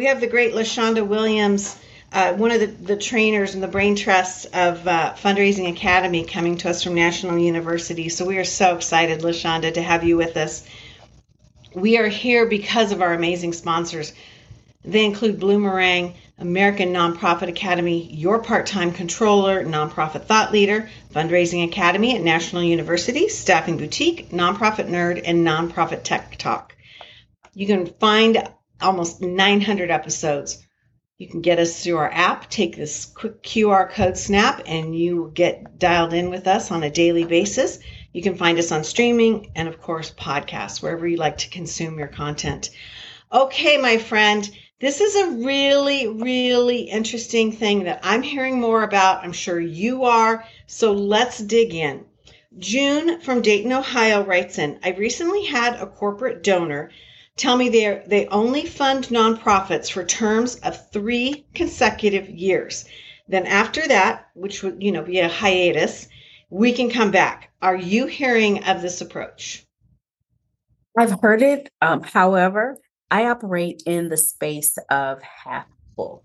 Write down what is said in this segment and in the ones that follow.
we have the great LaShonda Williams, uh, one of the, the trainers and the brain trusts of uh, Fundraising Academy, coming to us from National University. So we are so excited, LaShonda, to have you with us. We are here because of our amazing sponsors. They include Bloomerang, American Nonprofit Academy, Your Part Time Controller, Nonprofit Thought Leader, Fundraising Academy at National University, Staffing Boutique, Nonprofit Nerd, and Nonprofit Tech Talk. You can find almost 900 episodes. You can get us through our app, take this quick QR code snap, and you get dialed in with us on a daily basis. You can find us on streaming and, of course, podcasts, wherever you like to consume your content. Okay, my friend, this is a really, really interesting thing that I'm hearing more about. I'm sure you are. So let's dig in. June from Dayton, Ohio writes in I recently had a corporate donor tell me they they only fund nonprofits for terms of three consecutive years. Then after that, which would you know be a hiatus, we can come back. Are you hearing of this approach? I've heard it. Um, however, I operate in the space of half full.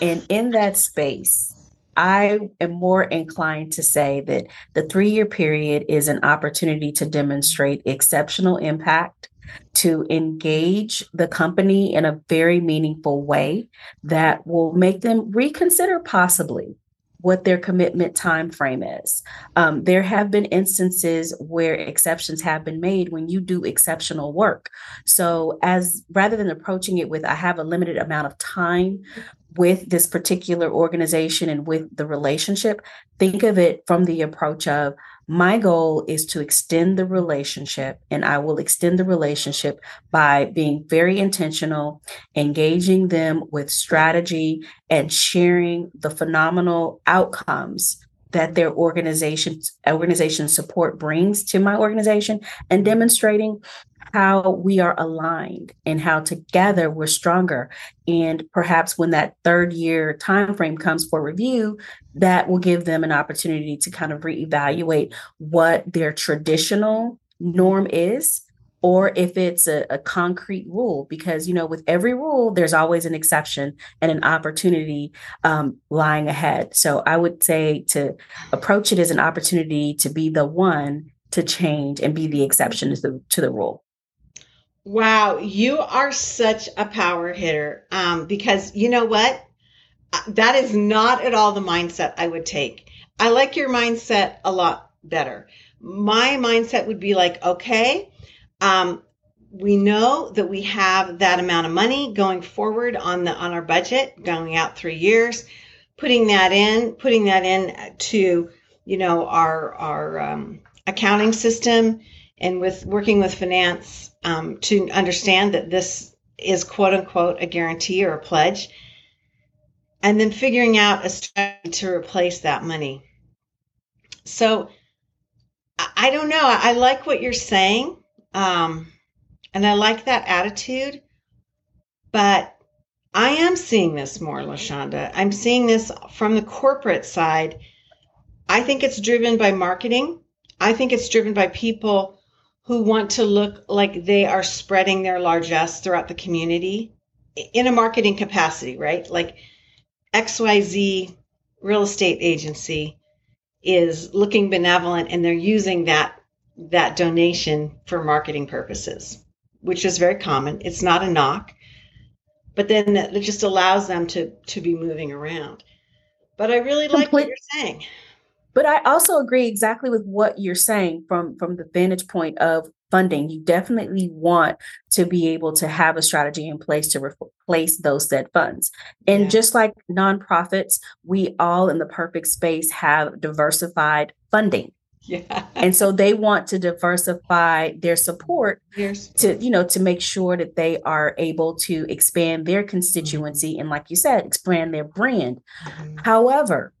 and in that space, I am more inclined to say that the three year period is an opportunity to demonstrate exceptional impact, to engage the company in a very meaningful way that will make them reconsider possibly what their commitment time frame is. Um, there have been instances where exceptions have been made when you do exceptional work. So, as rather than approaching it with, I have a limited amount of time with this particular organization and with the relationship, think of it from the approach of, my goal is to extend the relationship, and I will extend the relationship by being very intentional, engaging them with strategy, and sharing the phenomenal outcomes that their organization organization support brings to my organization and demonstrating how we are aligned and how together we're stronger. And perhaps when that third year time frame comes for review that will give them an opportunity to kind of reevaluate what their traditional norm is or if it's a, a, concrete rule because you know with every rule there's always an exception and an opportunity um, lying ahead so i would say to approach it as an opportunity to be the one to change and be the exception to the, to the rule Wow, you are such a power hitter. Um, because you know what? Uh, that is not at all the mindset I would take. I like your mindset a lot better. My mindset would be like, okay, um, we know that we have that amount of money going forward on the on our budget, going out three years, putting that in, putting that in to you know our our um, accounting system, and with working with finance um, to understand that this is quote unquote a guarantee or a pledge, and then figuring out a strategy to replace that money. So I don't know. I like what you're saying, um, and I like that attitude, but I am seeing this more, LaShonda. I'm seeing this from the corporate side. I think it's driven by marketing. I think it's driven by people who want to look like they are spreading their largesse throughout the community in a marketing capacity, right? Like XYZ real estate agency is looking benevolent and they're using that that donation for marketing purposes, which is very common. It's not a knock, but then it just allows them to to be moving around. But I really like what you're saying. But I also agree exactly with what you're saying from from the vantage point of funding. You definitely want to be able to have a strategy in place to replace those said funds. And yeah. just like nonprofits, we all in the perfect space have diversified funding. Yeah. and so they want to diversify their support yes. to, you know, to make sure that they are able to expand their constituency mm-hmm. and, like you said, expand their brand. Mm-hmm. However,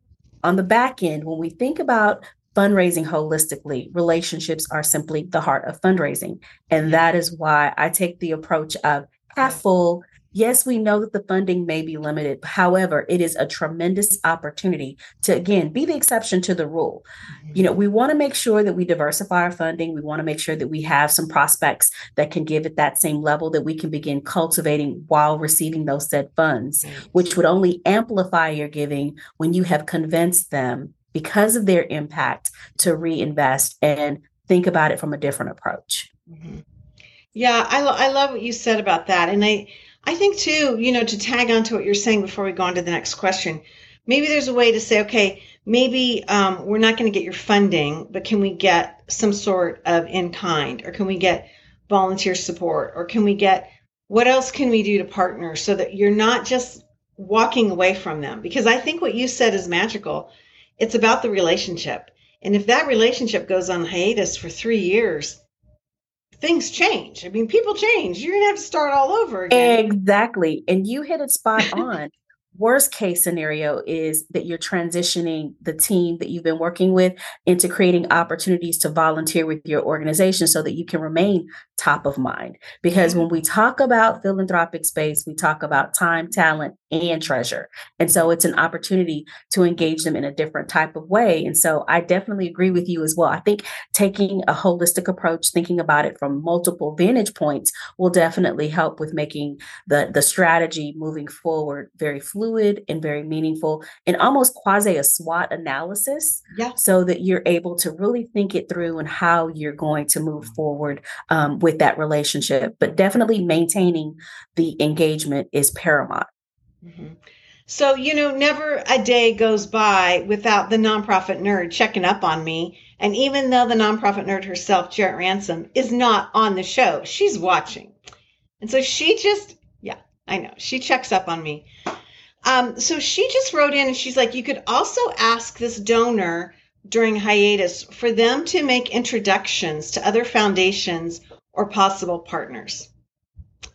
on the back end, when we think about fundraising holistically, relationships are simply the heart of fundraising. And that is why I take the approach of half full, Yes, we know that the funding may be limited. However, it is a tremendous opportunity to, again, be the exception to the rule. Mm-hmm. You know, we want to make sure that we diversify our funding. We want to make sure that we have some prospects that can give at that same level that we can begin cultivating while receiving those said funds, which would only amplify your giving when you have convinced them because of their impact to reinvest and think about it from a different approach. Mm-hmm. Yeah, I, lo- I love what you said about that. And I, I think too, you know, to tag on to what you're saying before we go on to the next question, maybe there's a way to say, okay, maybe um, we're not going to get your funding, but can we get some sort of in kind, or can we get volunteer support, or can we get what else can we do to partner so that you're not just walking away from them? Because I think what you said is magical. It's about the relationship. And if that relationship goes on hiatus for three years, things change. I mean, people change. You're going to have to start all over again. Exactly. And you hit it spot on worst case scenario is that you're transitioning the team that you've been working with into creating opportunities to volunteer with your organization so that you can remain top of mind. Because mm-hmm. when we talk about philanthropic space, we talk about time, talent, and treasure. And so it's an opportunity to engage them in a different type of way. And so I definitely agree with you as well. I think taking a holistic approach, thinking about it from multiple vantage points will definitely help with making the, the strategy moving forward very fluid fluid and very meaningful and almost quasi a SWOT analysis. Yeah. So that you're able to really think it through and how you're going to move forward um, with that relationship. But definitely maintaining the engagement is paramount. Mm-hmm. So, you know, never a day goes by without the nonprofit nerd checking up on me. And even though the nonprofit nerd herself, Jarrett Ransom, is not on the show, she's watching. And so she just, yeah, I know, she checks up on me. Um, so she just wrote in and she's like, you could also ask this donor during hiatus for them to make introductions to other foundations or possible partners.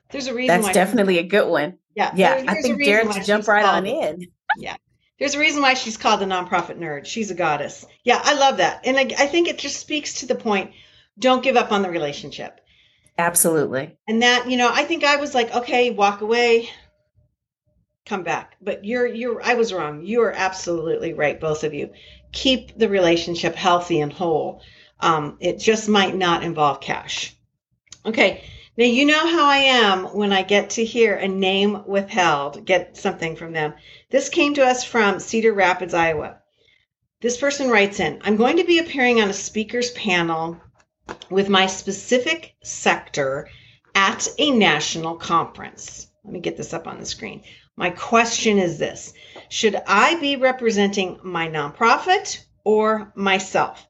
There's a reason. That's definitely a good one. Yeah, yeah. There, I think Jarrett jump right on in. Yeah, there's a reason why she's called the nonprofit nerd. She's a goddess. Yeah, I love that, and I, I think it just speaks to the point. Don't give up on the relationship. Absolutely. And that, you know, I think I was like, okay, walk away come back. But you're you're I was wrong. You are absolutely right, both of you. Keep the relationship healthy and whole. Um, it just might not involve cash. Okay. Now you know how I am when I get to hear a name withheld, get something from them. This came to us from Cedar Rapids, Iowa. This person writes in, I'm going to be appearing on a speakers panel with my specific sector at a national conference. Let me get this up on the screen. My question is this Should I be representing my nonprofit or myself?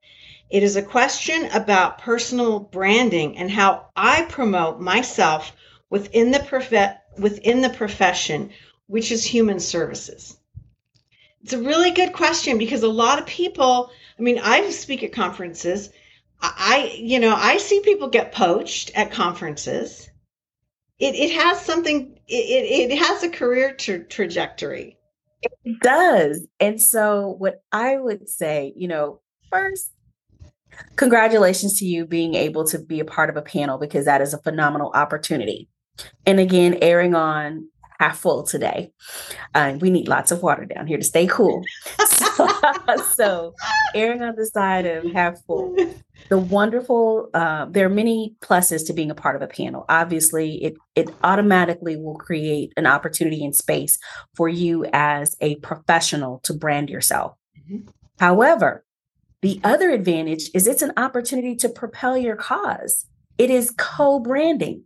It is a question about personal branding and how I promote myself within the prof- within the profession, which is human services. It's a really good question because a lot of people, I mean, I speak at conferences. I, you know, I see people get poached at conferences it, it has something it, it has a career tra- trajectory it does and so what i would say you know first congratulations to you being able to be a part of a panel because that is a phenomenal opportunity and again erring on half full today. Uh, we need lots of water down here to stay cool. so, erring on the side of half full. The wonderful, uh, there are many pluses to being a part of a panel. Obviously, it it automatically will create an opportunity and space for you as a professional to brand yourself. Mm-hmm. However, the other advantage is it's an opportunity to propel your cause. It is co-branding.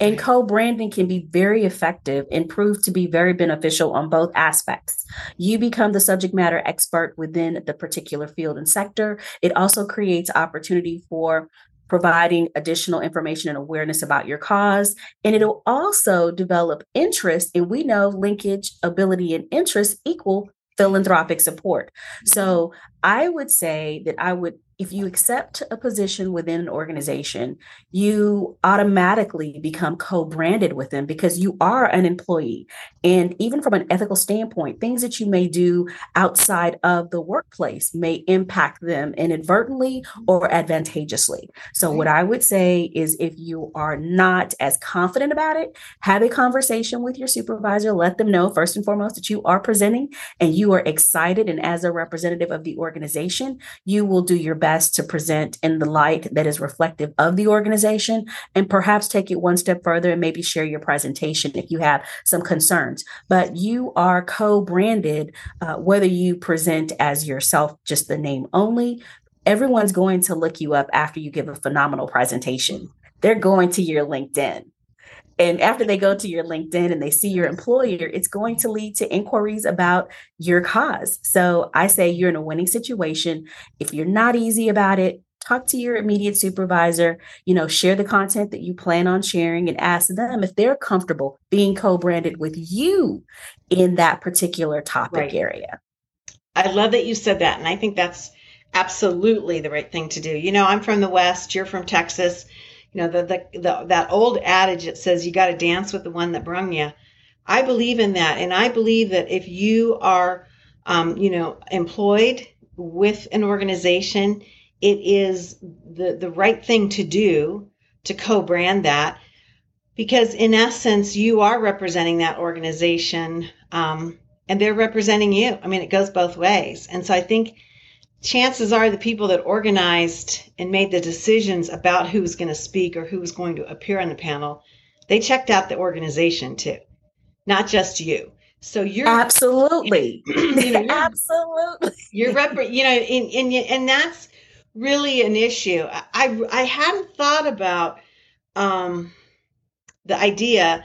And co branding can be very effective and prove to be very beneficial on both aspects. You become the subject matter expert within the particular field and sector. It also creates opportunity for providing additional information and awareness about your cause. And it'll also develop interest. And we know linkage, ability, and interest equal philanthropic support. So I would say that I would if you accept a position within an organization, you automatically become co branded with them because you are an employee. And even from an ethical standpoint, things that you may do outside of the workplace may impact them inadvertently or advantageously. So, what I would say is if you are not as confident about it, have a conversation with your supervisor. Let them know, first and foremost, that you are presenting and you are excited. And as a representative of the organization, you will do your best best to present in the light that is reflective of the organization and perhaps take it one step further and maybe share your presentation if you have some concerns. But you are co branded, uh, whether you present as yourself, just the name only. Everyone's going to look you up after you give a phenomenal presentation. They're going to your LinkedIn. And after they go to your LinkedIn and they see your employer, it's going to lead to inquiries about your cause. So I say you're in a winning situation. If you're not easy about it, talk to your immediate supervisor, you know, share the content that you plan on sharing and ask them if they're comfortable being co-branded with you in that particular topic right. area. I love that you said that and I think that's absolutely the right thing to do. You know, I'm from the West, you're from Texas you know the, the, the that old adage that says you got to dance with the one that brung you i believe in that and i believe that if you are um, you know employed with an organization it is the the right thing to do to co-brand that because in essence you are representing that organization um, and they're representing you. I mean it goes both ways. And so i think chances are the people that organized and made the decisions about who was going to speak or who was going to appear on the panel, they checked out the organization too, not just you. So you're absolutely, you know, you're, absolutely, you're rep- you know, and, and and that's really an issue. I I hadn't thought about um, the idea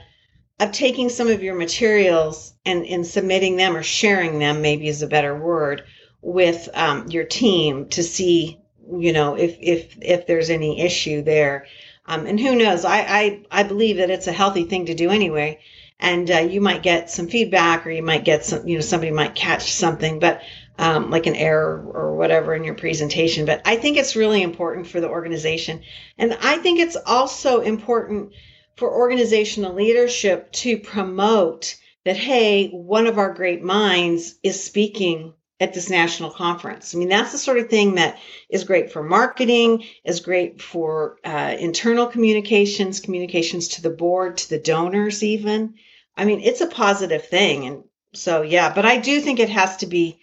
of taking some of your materials and and submitting them or sharing them, maybe is a better word, with um, your team to see you know if if if there's any issue there. Um, and who knows? I, I i believe that it's a healthy thing to do anyway. And uh, you might get some feedback or you might get some you know somebody might catch something but um, like an error or whatever in your presentation. But i think it's really important for the organization. And i think it's also important for organizational leadership to promote that hey one of our great minds is speaking at this national conference. I mean, that's the sort of thing that is great for marketing, is great for uh, internal communications, communications to the board, to the donors, even. I mean, it's a positive thing. And so, yeah, but I do think it has to be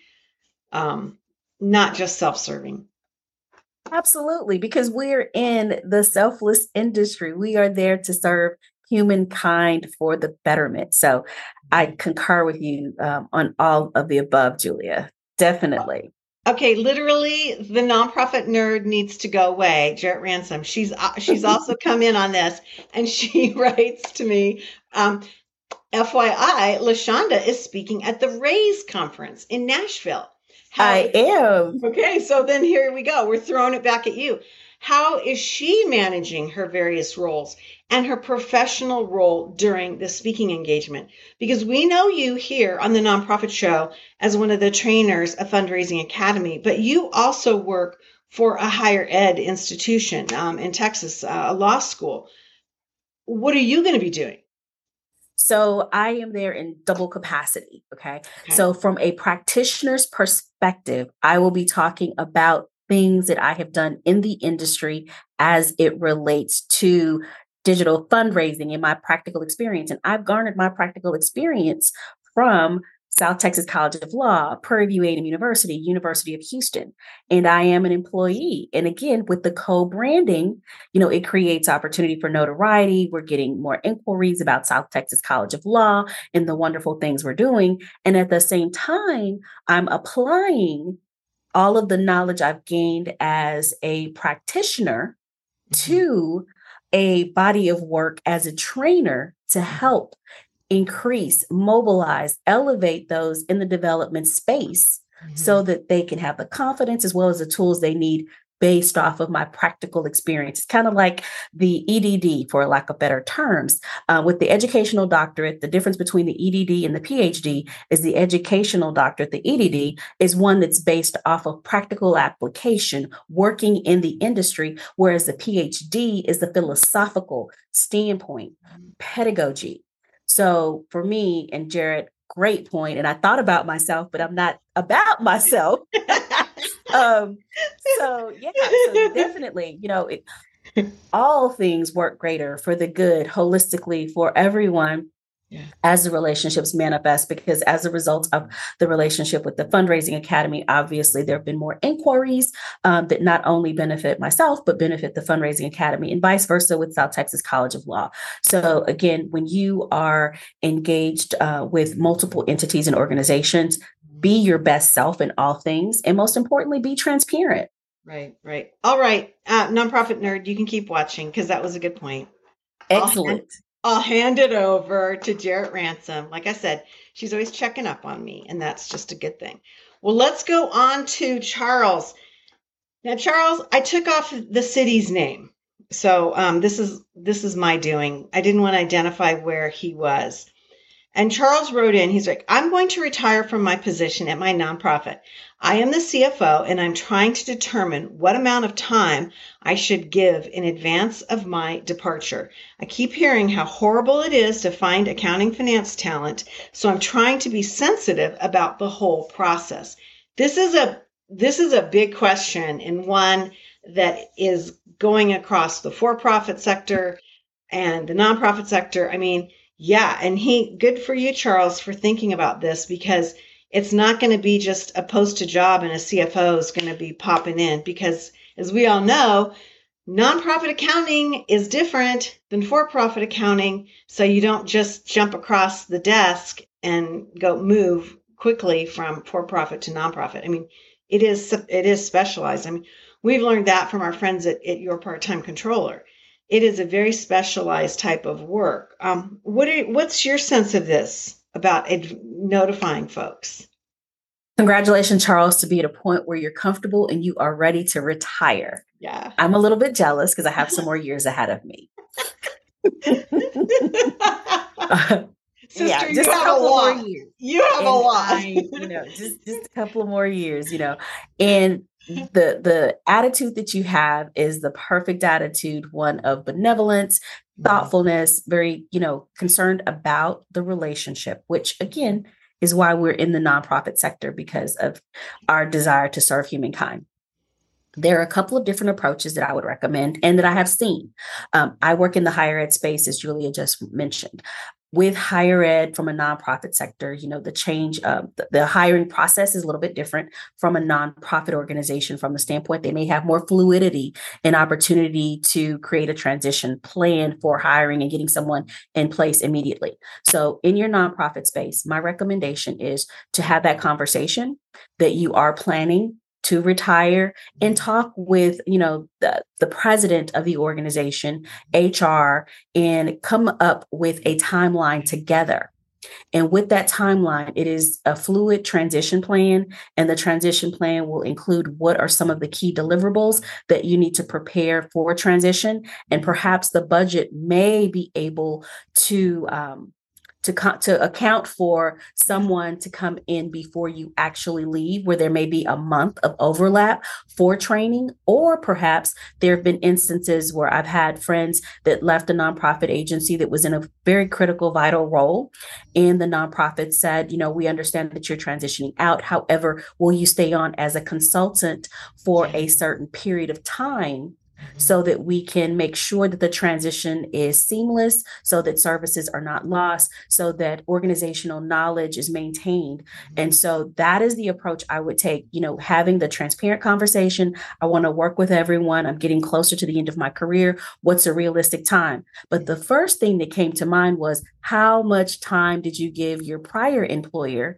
um, not just self serving. Absolutely, because we're in the selfless industry. We are there to serve humankind for the betterment. So I concur with you um, on all of the above, Julia. Definitely. Okay, literally, the nonprofit nerd needs to go away. Jarrett Ransom. She's uh, she's also come in on this, and she writes to me. Um, FYI, LaShonda is speaking at the Raise conference in Nashville. How, I am. Okay, so then here we go. We're throwing it back at you. How is she managing her various roles and her professional role during the speaking engagement? Because we know you here on the Nonprofit Show as one of the trainers of Fundraising Academy, but you also work for a higher ed institution um, in Texas, uh, a law school. What are you going to be doing? So I am there in double capacity. Okay? okay. So, from a practitioner's perspective, I will be talking about things that I have done in the industry as it relates to digital fundraising in my practical experience. And I've garnered my practical experience from South Texas College of Law, Prairie View A&M University, University of Houston, and I am an employee. And again, with the co-branding, you know, it creates opportunity for notoriety. We're getting more inquiries about South Texas College of Law and the wonderful things we're doing. And at the same time, I'm applying all of the knowledge I've gained as a practitioner mm-hmm. to a body of work as a trainer to help increase, mobilize, elevate those in the development space mm-hmm. so that they can have the confidence as well as the tools they need based off of my practical experience. It's kind of like the EDD, for lack of better terms. Uh, with the educational doctorate, the difference between the EDD and the PhD is the educational doctorate. The EDD is one that's based off of practical application, working in the industry, whereas the PhD is the philosophical standpoint, pedagogy. So for me and Jarrett, great point. And I thought about myself, but I'm not about myself. um, so yeah, so definitely, you know, it, all things work greater for the good holistically for everyone yeah. as the relationships manifest because as a result of the relationship with the fundraising academy obviously there have been more inquiries um, that not only benefit myself but benefit the fundraising academy and vice versa with south texas college of law so again when you are engaged uh, with multiple entities and organizations be your best self in all things and most importantly be transparent right right all right uh, nonprofit nerd you can keep watching because that was a good point excellent I'll hand it over to Jarrett Ransom. Like I said, she's always checking up on me, and that's just a good thing. Well, let's go on to Charles. Now, Charles, I took off the city's name, so um, this is this is my doing. I didn't want to identify where he was. And Charles wrote in, he's like, I'm going to retire from my position at my nonprofit. I am the CFO and I'm trying to determine what amount of time I should give in advance of my departure. I keep hearing how horrible it is to find accounting finance talent, so I'm trying to be sensitive about the whole process. This is a this is a big question and one that is going across the for-profit sector and the nonprofit sector. I mean, yeah, and he good for you, Charles, for thinking about this because it's not going to be just a post a job and a CFO is going to be popping in because as we all know, nonprofit accounting is different than for-profit accounting, so you don't just jump across the desk and go move quickly from for-profit to nonprofit. I mean, it is it is specialized. I mean, we've learned that from our friends at, at your part-time controller it is a very specialized type of work. Um, what are, what's your sense of this about ed- notifying folks? Congratulations, Charles, to be at a point where you're comfortable and you are ready to retire. Yeah. I'm a little bit jealous because I have some more years ahead of me. uh, Sister, yeah, just a couple more years. You have and a lot. I, you know, just just a couple more years, you know. And the the attitude that you have is the perfect attitude one of benevolence thoughtfulness very you know concerned about the relationship which again is why we're in the nonprofit sector because of our desire to serve humankind there are a couple of different approaches that I would recommend and that I have seen. Um, I work in the higher ed space, as Julia just mentioned with higher ed from a nonprofit sector, you know, the change of the, the, hiring process is a little bit different from a nonprofit organization from the standpoint they may have more fluidity and opportunity to create a transition plan for hiring and getting someone in place immediately. So, in your nonprofit space, my recommendation is to have that conversation that you are planning to retire and talk with you know the, the president of the organization hr and come up with a timeline together and with that timeline, it is a fluid transition plan. And the transition plan will include what are some of the key deliverables that you need to prepare for transition. And perhaps the budget may be able to um, to co- to account for someone to come in before you actually leave where there may be a month of overlap for training or perhaps there have been instances where I've had friends that left a nonprofit agency that was in a very critical vital role and the nonprofit said you know we understand that you're transitioning out. However will you stay on as a consultant for a certain period of time so that we can make sure that the transition is seamless, so that services are not lost, so that organizational knowledge is maintained. Mm-hmm. And so that is the approach I would take, you know, having the transparent conversation. I want to work with everyone. I'm getting closer to the end of my career. What's a realistic time? But the first thing that came to mind was how much time did you give your prior employer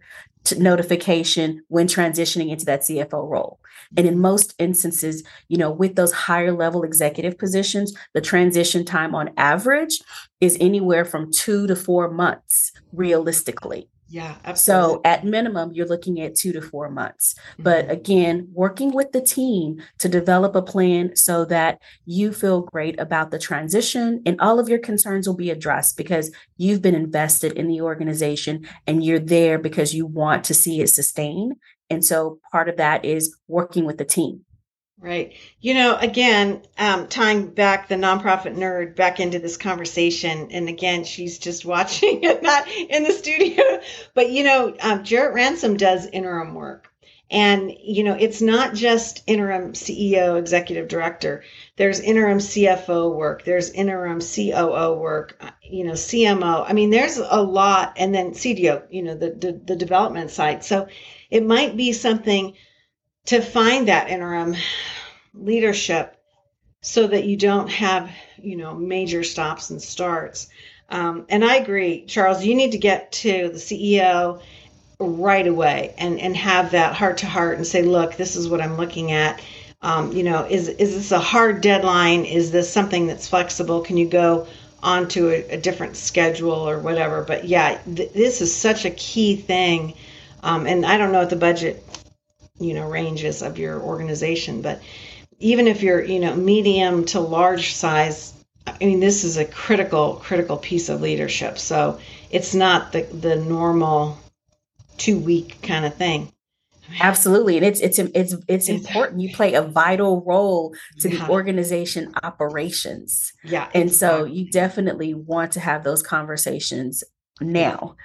notification when transitioning into that CFO role. And in most instances, you know, with those higher level executive positions, the transition time on average is anywhere from two to four months realistically. Yeah, absolutely. So at minimum, you're looking at two to four months. Mm-hmm. But again, working with the team to develop a plan so that you feel great about the transition and all of your concerns will be addressed because you've been invested in the organization and you're there because you want to see it sustain. And so part of that is working with the team. Right. You know, again, um, tying back the nonprofit nerd back into this conversation, and again, she's just watching it, not in the studio. But you know, um, Jarrett Ransom does interim work, and you know, it's not just interim CEO, executive director. There's interim CFO work. There's interim COO work. Uh, you know, CMO. I mean, there's a lot, and then CDO. You know, the the, the development side. So it might be something to find that interim leadership so that you don't have, you know, major stops and starts. Um, and I agree, Charles, you need to get to the CEO right away and, and have that heart to heart and say, look, this is what I'm looking at. Um, you know, is, is this a hard deadline? Is this something that's flexible? Can you go onto a, a different schedule or whatever? But yeah, th- this is such a key thing. Um, and I don't know what the budget you know ranges of your organization but even if you're you know medium to large size i mean this is a critical critical piece of leadership. So it's not the the normal two week kind of thing. Absolutely. And it's it's it's it's important. You play a vital role to the organization operations. Yeah and exactly. so you definitely want to have those conversations now.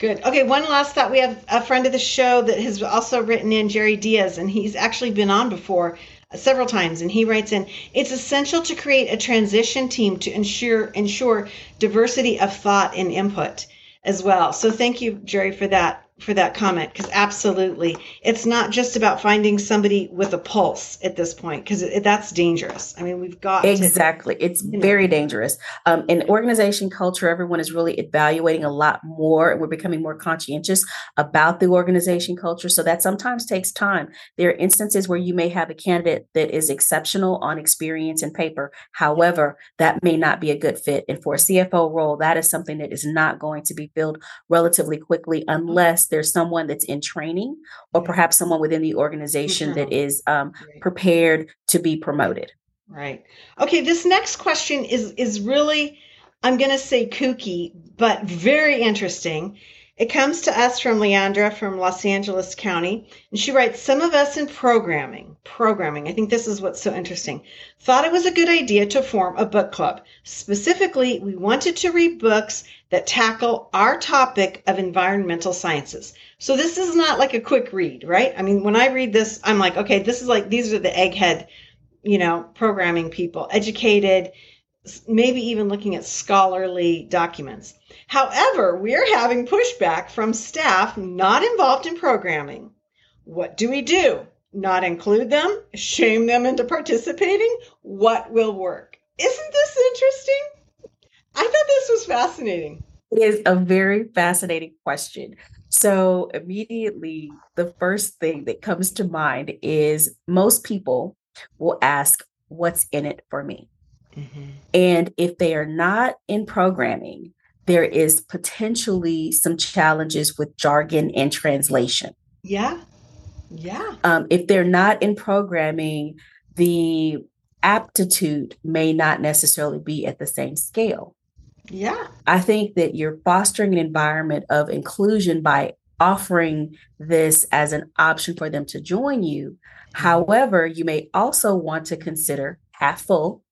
Good. Okay, one last thought. We have a friend of the show that has also written in, Jerry Diaz, and he's actually been on before several times and he writes in it's essential to create a transition team to ensure ensure diversity of thought and input as well. So thank you jerry for that for that comment because absolutely. It's not just about finding somebody with a pulse at this point because that's dangerous. I mean we've got exactly. To, it's very know. dangerous. Um, in organization culture everyone is really evaluating a lot more and we're becoming more conscientious about the organization culture. So that sometimes takes time. There are instances where you may have a candidate that is exceptional on experience and paper. However that may not be a good fit. And for a cfo role that is something that is not going to be filled relatively quickly unless there's someone that's in training or perhaps someone within the organization mm-hmm. that is um, right. prepared to be promoted. Right. Okay. This next question is is really, I'm going to say kooky, but very interesting. It comes to us from Leandra from Los Angeles County, and she writes Some of us in programming, programming, I think this is what's so interesting, thought it was a good idea to form a book club. Specifically, we wanted to read books that tackle our topic of environmental sciences. So this is not like a quick read, right? I mean, when I read this, I'm like, okay, this is like, these are the egghead, you know, programming people, educated, maybe even looking at scholarly documents. However, we're having pushback from staff not involved in programming. What do we do? Not include them? Shame them into participating? What will work? Isn't this interesting? I thought this was fascinating. It is a very fascinating question. So, immediately, the first thing that comes to mind is most people will ask, What's in it for me? Mm-hmm. And if they are not in programming, there is potentially some challenges with jargon and translation. Yeah. Yeah. Um, if they're not in programming, the aptitude may not necessarily be at the same scale. Yeah. I think that you're fostering an environment of inclusion by offering this as an option for them to join you. However, you may also want to consider half full,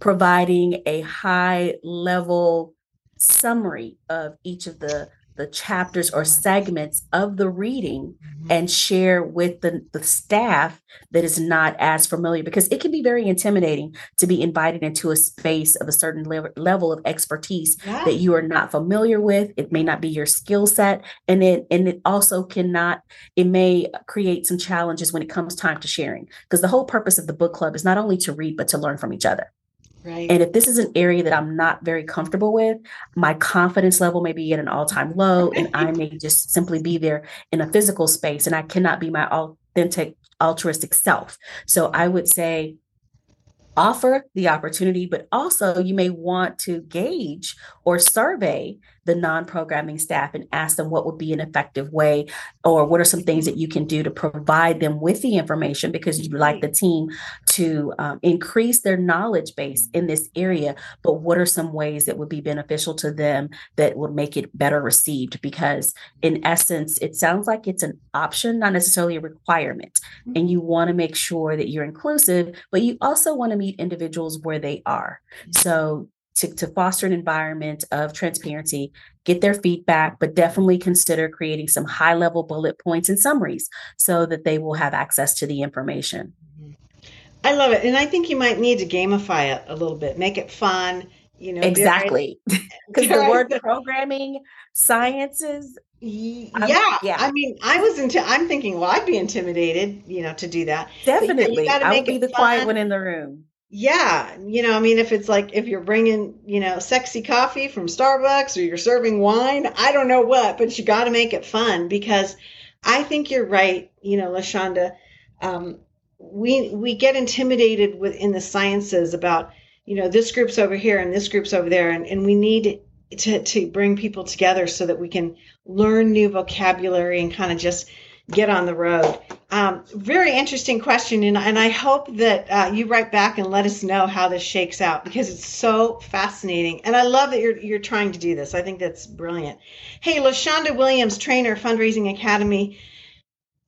providing a high level summary of each of the the chapters or segments of the reading mm-hmm. and share with the, the staff that is not as familiar because it can be very intimidating to be invited into a space of a certain le- level of expertise yeah. that you are not familiar with it may not be your skill set and it and it also cannot it may create some challenges when it comes time to sharing because the whole purpose of the book club is not only to read but to learn from each other Right. And if this is an area that I'm not very comfortable with, my confidence level may be at an all time low, and I may just simply be there in a physical space and I cannot be my authentic, altruistic self. So I would say offer the opportunity, but also you may want to gauge or survey the non programming staff and ask them what would be an effective way or what are some things that you can do to provide them with the information because you'd like the team to um, increase their knowledge base in this area. But what are some ways that would be beneficial to them that would make it better received? Because in essence, it sounds like it's an option, not necessarily a requirement. And you want to make sure that you're inclusive, but you also want to meet individuals where they are. So to, to foster an environment of transparency, get their feedback, but definitely consider creating some high level bullet points and summaries so that they will have access to the information. Mm-hmm. I love it. And I think you might need to gamify it a little bit, make it fun. You know, exactly. Because the word programming, sciences, um, yeah, yeah. I mean, I was into. I'm thinking, well, I'd be intimidated, you know, to do that. Definitely, I would be the fun. quiet one in the room yeah you know i mean if it's like if you're bringing you know sexy coffee from starbucks or you're serving wine i don't know what but you got to make it fun because i think you're right you know LaShonda. Um, we we get intimidated with in the sciences about you know this group's over here and this group's over there and, and we need to to bring people together so that we can learn new vocabulary and kind of just get on the road. Um, very interesting question, and, and I hope that uh, you write back and let us know how this shakes out because it's so fascinating, and I love that you're you're trying to do this. I think that's brilliant. Hey, LaShonda Williams, trainer, Fundraising Academy.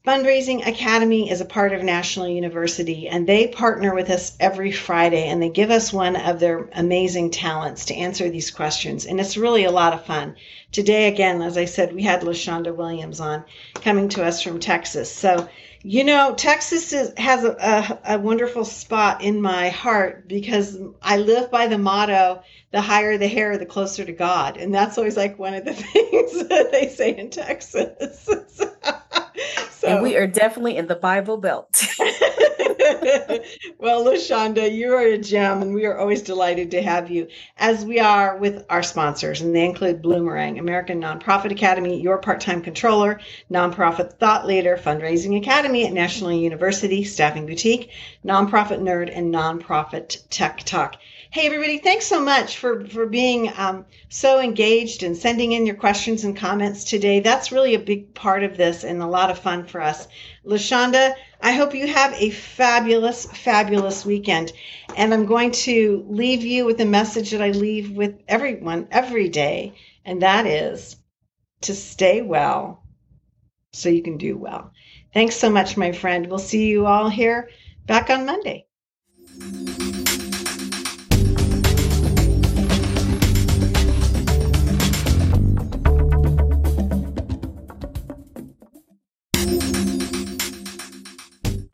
Fundraising Academy is a part of National University, and they partner with us every Friday and they give us one of their amazing talents to answer these questions. And it's really a lot of fun. Today, again, as I said, we had LaShonda Williams on coming to us from Texas. So, you know, Texas is, has a, a, a wonderful spot in my heart because I live by the motto the higher the hair, the closer to God. And that's always like one of the things that they say in Texas. So. And we are definitely in the Bible Belt. well, LaShonda, you are a gem, and we are always delighted to have you, as we are with our sponsors, and they include Bloomerang, American Nonprofit Academy, Your Part Time Controller, Nonprofit Thought Leader, Fundraising Academy at National University, Staffing Boutique, Nonprofit Nerd, and Nonprofit Tech Talk. Hey, everybody, thanks so much for, for being um, so engaged and sending in your questions and comments today. That's really a big part of this and a lot of fun for us. LaShonda, I hope you have a fabulous, fabulous weekend. And I'm going to leave you with a message that I leave with everyone every day, and that is to stay well so you can do well. Thanks so much, my friend. We'll see you all here back on Monday.